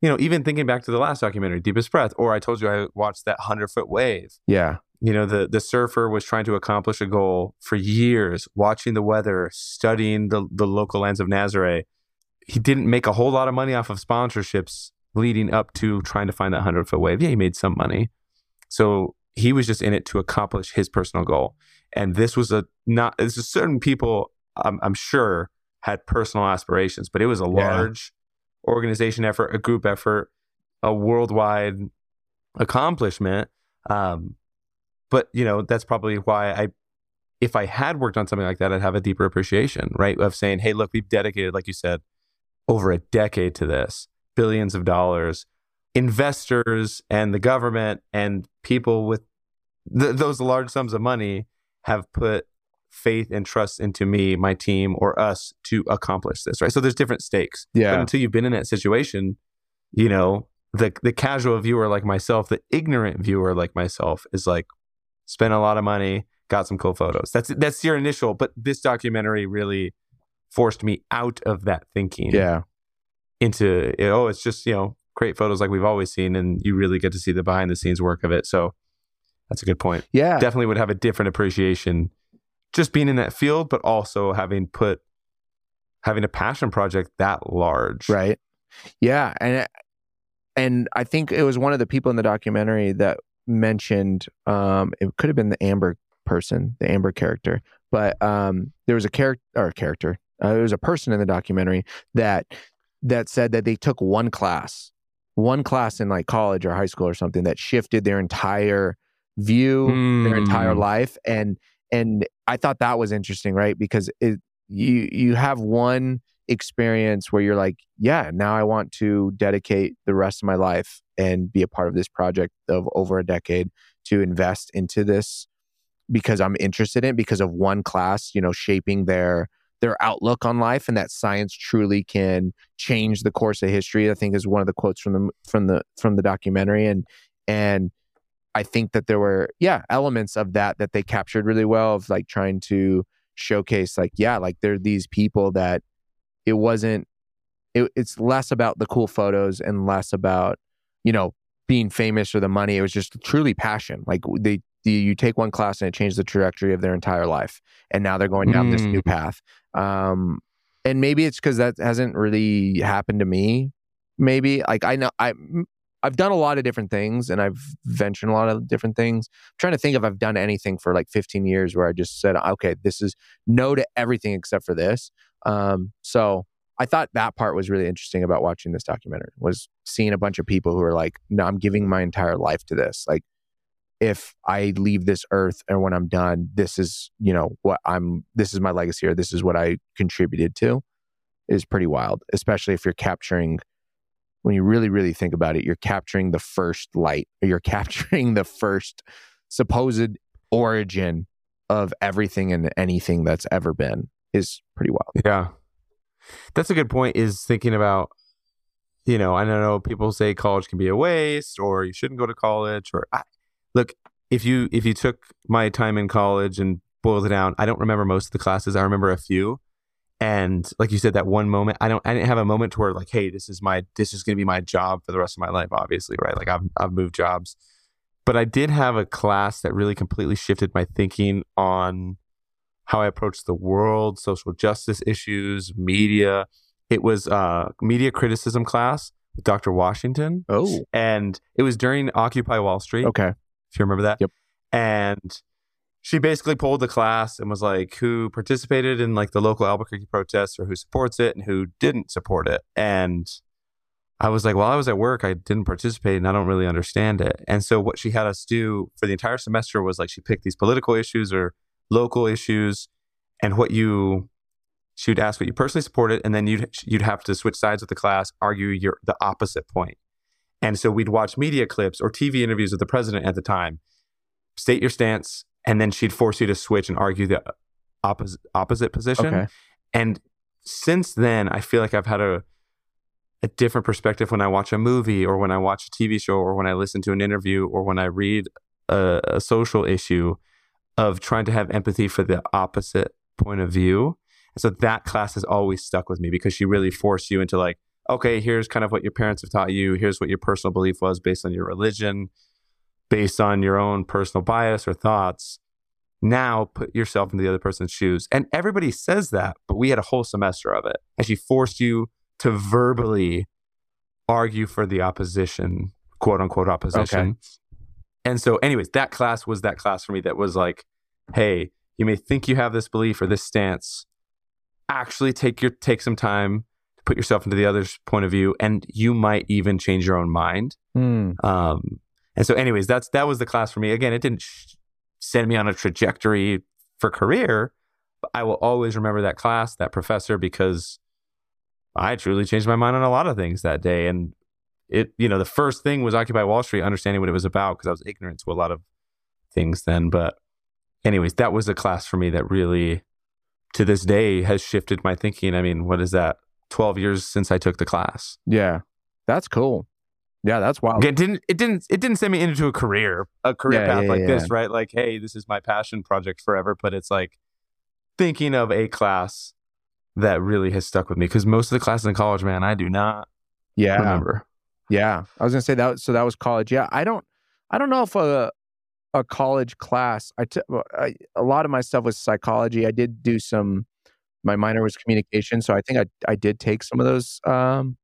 You know, even thinking back to the last documentary, Deepest Breath, or I told you I watched that hundred foot wave. Yeah, You know, the the surfer was trying to accomplish a goal for years, watching the weather, studying the the local lands of Nazareth. He didn't make a whole lot of money off of sponsorships leading up to trying to find that hundred foot wave. Yeah, he made some money. So he was just in it to accomplish his personal goal. And this was a not this is certain people I'm, I'm sure had personal aspirations, but it was a Yeah. large organization effort, a group effort, a worldwide accomplishment. Um, but you know that's probably why I, if I had worked on something like that, I'd have a deeper appreciation, right? Of saying, hey, look, we've dedicated, like you said, over a decade to this, billions of dollars. Investors and the government and people with th- those large sums of money have put faith and trust into me, my team, or us to accomplish this, right? So there's different stakes. But yeah, until you've been in that situation, you know, the the casual viewer like myself, the ignorant viewer like myself is like spent a lot of money, got some cool photos. That's that's your initial, but this documentary really forced me out of that thinking yeah. into oh, it's just, you know, great photos like we've always seen and you really get to see the behind the scenes work of it. So that's a good point. Yeah. Definitely would have a different appreciation just being in that field, but also having put having a passion project that large. Right. Yeah, and and I think it was one of the people in the documentary that mentioned um it could have been the Amber person, the Amber character, but um there was a character or a character. Uh, there was a person in the documentary that that said that they took one class, one class in like college or high school or something that shifted their entire view their entire Mm. life and and i thought that was interesting right? Because it you you have one experience where you're like yeah now i want to dedicate the rest of my life and be a part of this project of over a decade to invest into this because i'm interested in it because of one class you know shaping their their outlook on life and that science truly can change the course of history i think is one of the quotes from the from the from the documentary. And and I think that there were, yeah, elements of that that they captured really well of like trying to showcase, like, yeah, like there are these people that it wasn't, it, it's less about the cool photos and less about, you know, being famous or the money. It was just truly passion. Like they, the, you take one class and it changed the trajectory of their entire life. And now they're going down this Mm. new path. Um, and maybe it's because that hasn't really happened to me. Maybe like I know I I've done a lot of different things and I've ventured a lot of different things. I'm trying to think if I've done anything for like 15 years where I just said, okay, this is no to everything except for this. Um, so I thought that part was really interesting about watching this documentary was seeing a bunch of people who are like, no, I'm giving my entire life to this. Like if I leave this earth and when I'm done, this is, you know, what I'm this is my legacy or this is what I contributed to is pretty wild, especially if you're capturing when you really, really think about it, you're capturing the first light, or you're capturing the first supposed origin of everything and anything that's ever been is pretty wild. Yeah. That's a good point is thinking about, you know, I don't know, people say college can be a waste or you shouldn't go to college or I, look, if you if you took my time in college and boiled it down, I don't remember most of the classes. I remember a few. And like you said, that one moment, I don't I didn't have a moment to where like, hey, this is my this is gonna be my job for the rest of my life, obviously, right? Like I've I've moved jobs. But I did have a class that really completely shifted my thinking on how I approach the world, social justice issues, media. It was a media criticism class with Dr. Washington, Oh, and it was during Occupy Wall Street. okay. If you remember that. Yep. And she basically pulled the class and was like, who participated in like the local Albuquerque protests or who supports it and who didn't support it. And I was like, well, I was at work. I didn't participate and I don't really understand it. And so what she had us do for the entire semester was like she picked these political issues or local issues and what you she would ask what you personally supported and then you'd you'd have to switch sides with the class, argue your the opposite. And so we'd watch media clips or TV interviews with the president at the time, state your stance, and then she'd force you to switch and argue the opposite opposite position. Okay. And since then, I feel like I've had a a different perspective when I watch a movie or when I watch a TV show or when I listen to an interview or when I read a, a social issue of trying to have empathy for the opposite point of view. And so that class has always stuck with me because she really forced you into like, okay, here's kind of what your parents have taught you. Here's what your personal belief was based on your religion, based on your own personal bias or thoughts. Now put yourself into the other person's shoes. And everybody says that, but we had a whole semester of it. And she forced you to verbally argue for the opposition, quote unquote opposition. Okay. And so, anyways, that class was that class for me that was like, hey, you may think you have this belief or this stance. Actually take your take some time to put yourself into the other's point of view, and you might even change your own mind. Hmm. Um, and so, anyways, that's that was the class for me. Again, it didn't sh- send me on a trajectory for career, but I will always remember that class, that professor, because I truly changed my mind on a lot of things that day. And it, you know, the first thing was Occupy Wall Street, understanding what it was about because I was ignorant to a lot of things then. But, anyways, that was a class for me that really, to this day, has shifted my thinking. I mean, what is that? Twelve years since I took the class. Yeah. That's cool. Yeah, that's wild. It didn't. It didn't. It didn't send me into a career, a career Yeah, path yeah, like yeah, this, right? Like, hey, this is my passion project forever. But it's like thinking of a class that really has stuck with me because most of the classes in college, man, I do not Yeah. remember. Yeah, I was gonna say that. So that was college. Yeah, I don't, I don't know if a a college class. I took I, a lot of my stuff was psychology. I did do some. My minor was communication, so I think I I did take some of those um,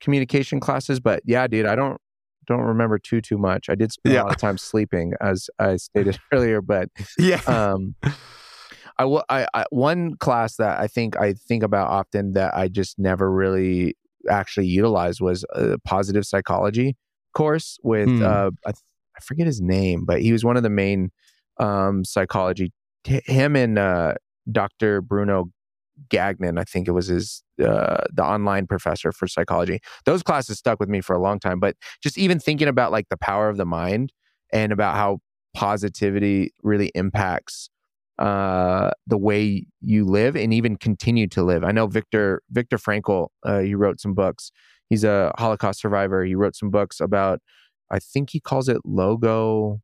communication classes. But yeah, dude, I don't don't remember too too much. I did spend Yeah. a lot of time sleeping, as I stated earlier. But Yeah. um I will I, I one class that I think I think about often that I just never really actually utilized was a positive psychology course with Hmm. uh I, th- I forget his name but he was one of the main um psychology t- him and uh Dr. Bruno Gagnon I think it was his uh the online professor for psychology those classes stuck with me for a long time but just even thinking about like the power of the mind and about how positivity really impacts uh, the way you live and even continue to live. I know Viktor Viktor Frankl. Uh, he wrote some books. He's a Holocaust survivor. He wrote some books about. I think he calls it logo,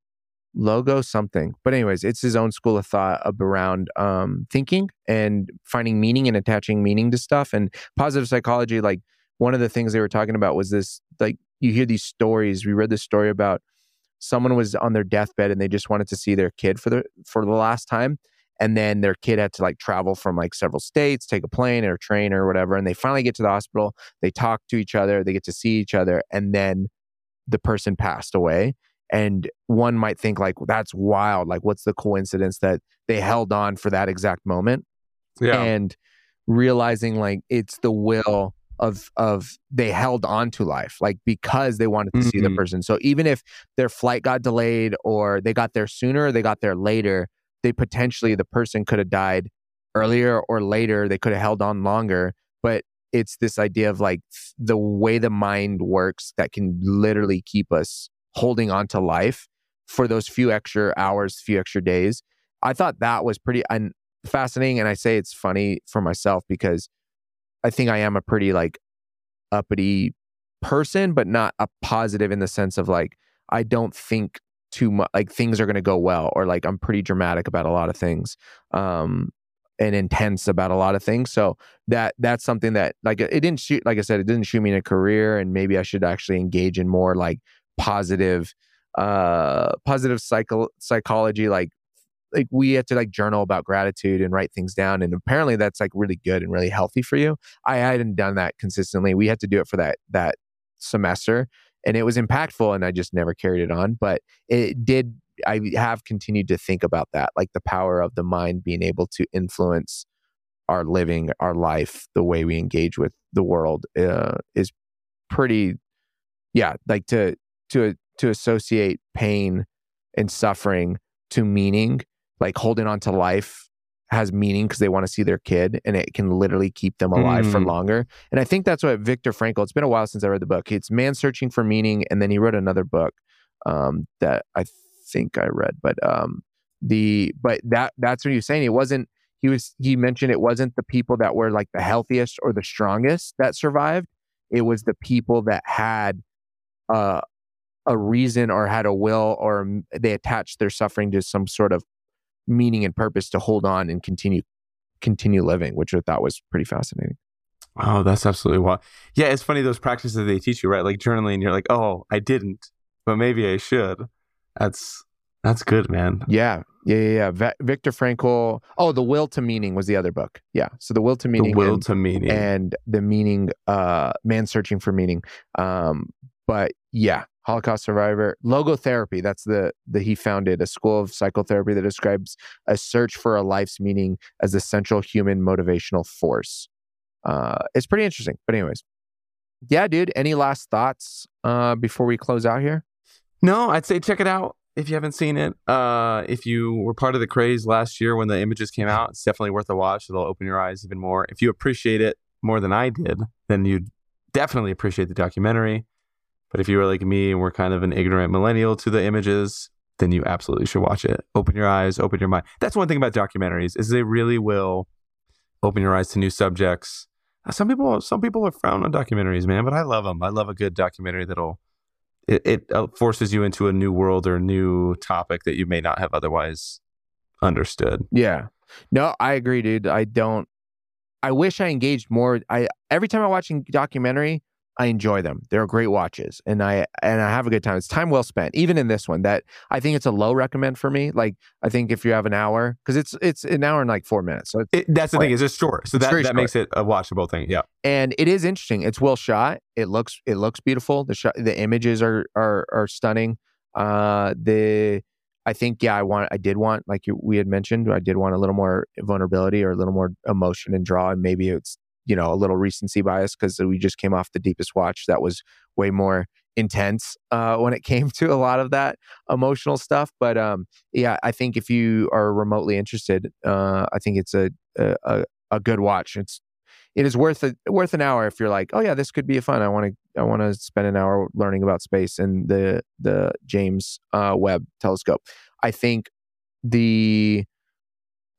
logo something. But anyways, it's his own school of thought around um, thinking and finding meaning and attaching meaning to stuff. And positive psychology, like one of the things they were talking about was this. Like you hear these stories. We read this story about someone was on their deathbed and they just wanted to see their kid for the for the last time and then their kid had to like travel from like several states take a plane or train or whatever and they finally get to the hospital they talk to each other they get to see each other and then the person passed away and one might think like that's wild. Like what's the coincidence that they held on for that exact moment? Yeah. and realizing like it's the will of of they held on to life like because they wanted to see the Mhm. person. So even if their flight got delayed or they got there sooner or they got there later they potentially the person could have died earlier or later. They could have held on longer. But it's this idea of like the way the mind works that can literally keep us holding on to life for those few extra hours few extra days. I thought that was pretty un- fascinating and i say it's funny for myself because i think i am a pretty like uppity person but not a positive in the sense of like i don't think too much like things are going to go well or like i'm pretty dramatic about a lot of things um and intense about a lot of things. So that that's something that like it didn't shoot like i said it didn't shoot me in a career and maybe i should actually engage in more like positive uh positive psycho psychology like like we had to like journal about gratitude and write things down and apparently that's like really good and really healthy for you. I hadn't done that consistently. We had to do it for that that semester and it was impactful and i just never carried it on but it did I have continued to think about that, like the power of the mind being able to influence our living, our life, the way we engage with the world uh, is pretty, yeah, like to to to associate pain and suffering to meaning, like holding on to life has meaning because they want to see their kid and it can literally keep them alive mm. for longer. And I think that's what Viktor Frankl, it's been a while since I read the book. It's Man Searching for Meaning. And then he wrote another book um, that I think I read, but um, the, but that, that's what he was saying. It wasn't, he was, he mentioned it wasn't the people that were like the healthiest or the strongest that survived. It was the people that had, uh, a reason or had a will or they attached their suffering to some sort of meaning and purpose to hold on and continue continue living, which I thought was pretty fascinating. Oh, that's absolutely wild. Yeah, it's funny those practices they teach you, right? Like journaling, you're like, oh, I didn't, but maybe I should. That's that's good, man. Yeah, yeah, yeah. yeah. V- Viktor Frankl. Oh, the Will to Meaning was the other book. Yeah, so the Will to Meaning, the Will and, to Meaning, and the Meaning, uh, Man Searching for Meaning. Um, but yeah, Holocaust survivor. Logotherapy, that's the the he founded a school of psychotherapy that describes a search for a life's meaning as the central human motivational force. Uh, it's pretty interesting. But anyways, yeah, dude. Any last thoughts uh, before we close out here? No, I'd say check it out if you haven't seen it. Uh, if you were part of the craze last year when the images came out, it's definitely worth a watch. It'll open your eyes even more. If you appreciate it more than I did, then you'd definitely appreciate the documentary. But if you were like me and were kind of an ignorant millennial to the images, then you absolutely should watch it. Open your eyes, open your mind. That's one thing about documentaries is they really will open your eyes to new subjects. Some people, some people are frowned on documentaries, man, but I love them. I love a good documentary that'll it, it uh, forces you into a new world or new topic that you may not have otherwise understood. Yeah, no, I agree, dude. I don't. I wish I engaged more. I every time I watch a documentary, I enjoy them. They're great watches, and I and I have a good time. It's time well spent. Even in this one, that I think it's a low recommend for me. Like I think if you have an hour, because it's it's an hour and like four minutes. So it, that's the thing is it's short, so that, that short. makes it a watchable thing. Yeah, and it is interesting. It's well shot. It looks it looks beautiful. The shot, the images are are are stunning. Uh, the I think yeah, I want I did want like we had mentioned, I did want a little more vulnerability or a little more emotion and draw, and maybe it's you know a little recency bias because we just came off the deepest watch that was way more intense uh, when it came to a lot of that emotional stuff but um, yeah i think if you are remotely interested uh, i think it's a, a a good watch. It's it is worth a, worth an hour if you're like oh yeah this could be fun. I want to i want to spend an hour learning about space and the the james uh, webb telescope. I think the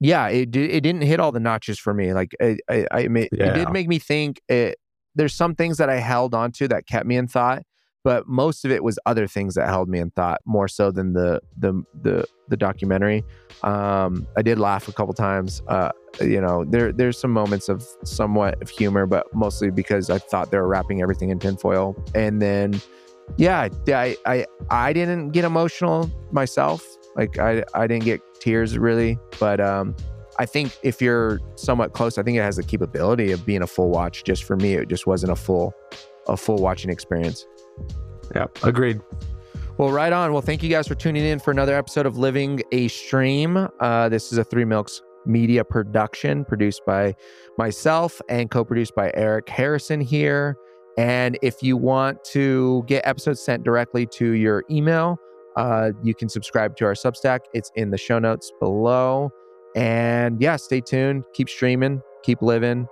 yeah, it it didn't hit all the notches for me. Like I, I, I it, yeah. it did make me think. It, there's some things that I held onto that kept me in thought, but most of it was other things that held me in thought more so than the the the the documentary. Um, I did laugh a couple times. Uh, you know, there there's some moments of somewhat of humor, but mostly because I thought they were wrapping everything in tinfoil. And then, yeah, I I I didn't get emotional myself. Like I I didn't get tears really, but um, I think if you're somewhat close, I think it has the capability of being a full watch. Just for me, it just wasn't a full a full watching experience. Yeah, agreed. Well, right on. Well, thank you guys for tuning in for another episode of Living a Stream. Uh, this is a Three Milks media production produced by myself and co-produced by Eric Harrison here. And if you want to get episodes sent directly to your email, uh, you can subscribe to our Substack. It's in the show notes below. And yeah, stay tuned. Keep streaming. Keep living.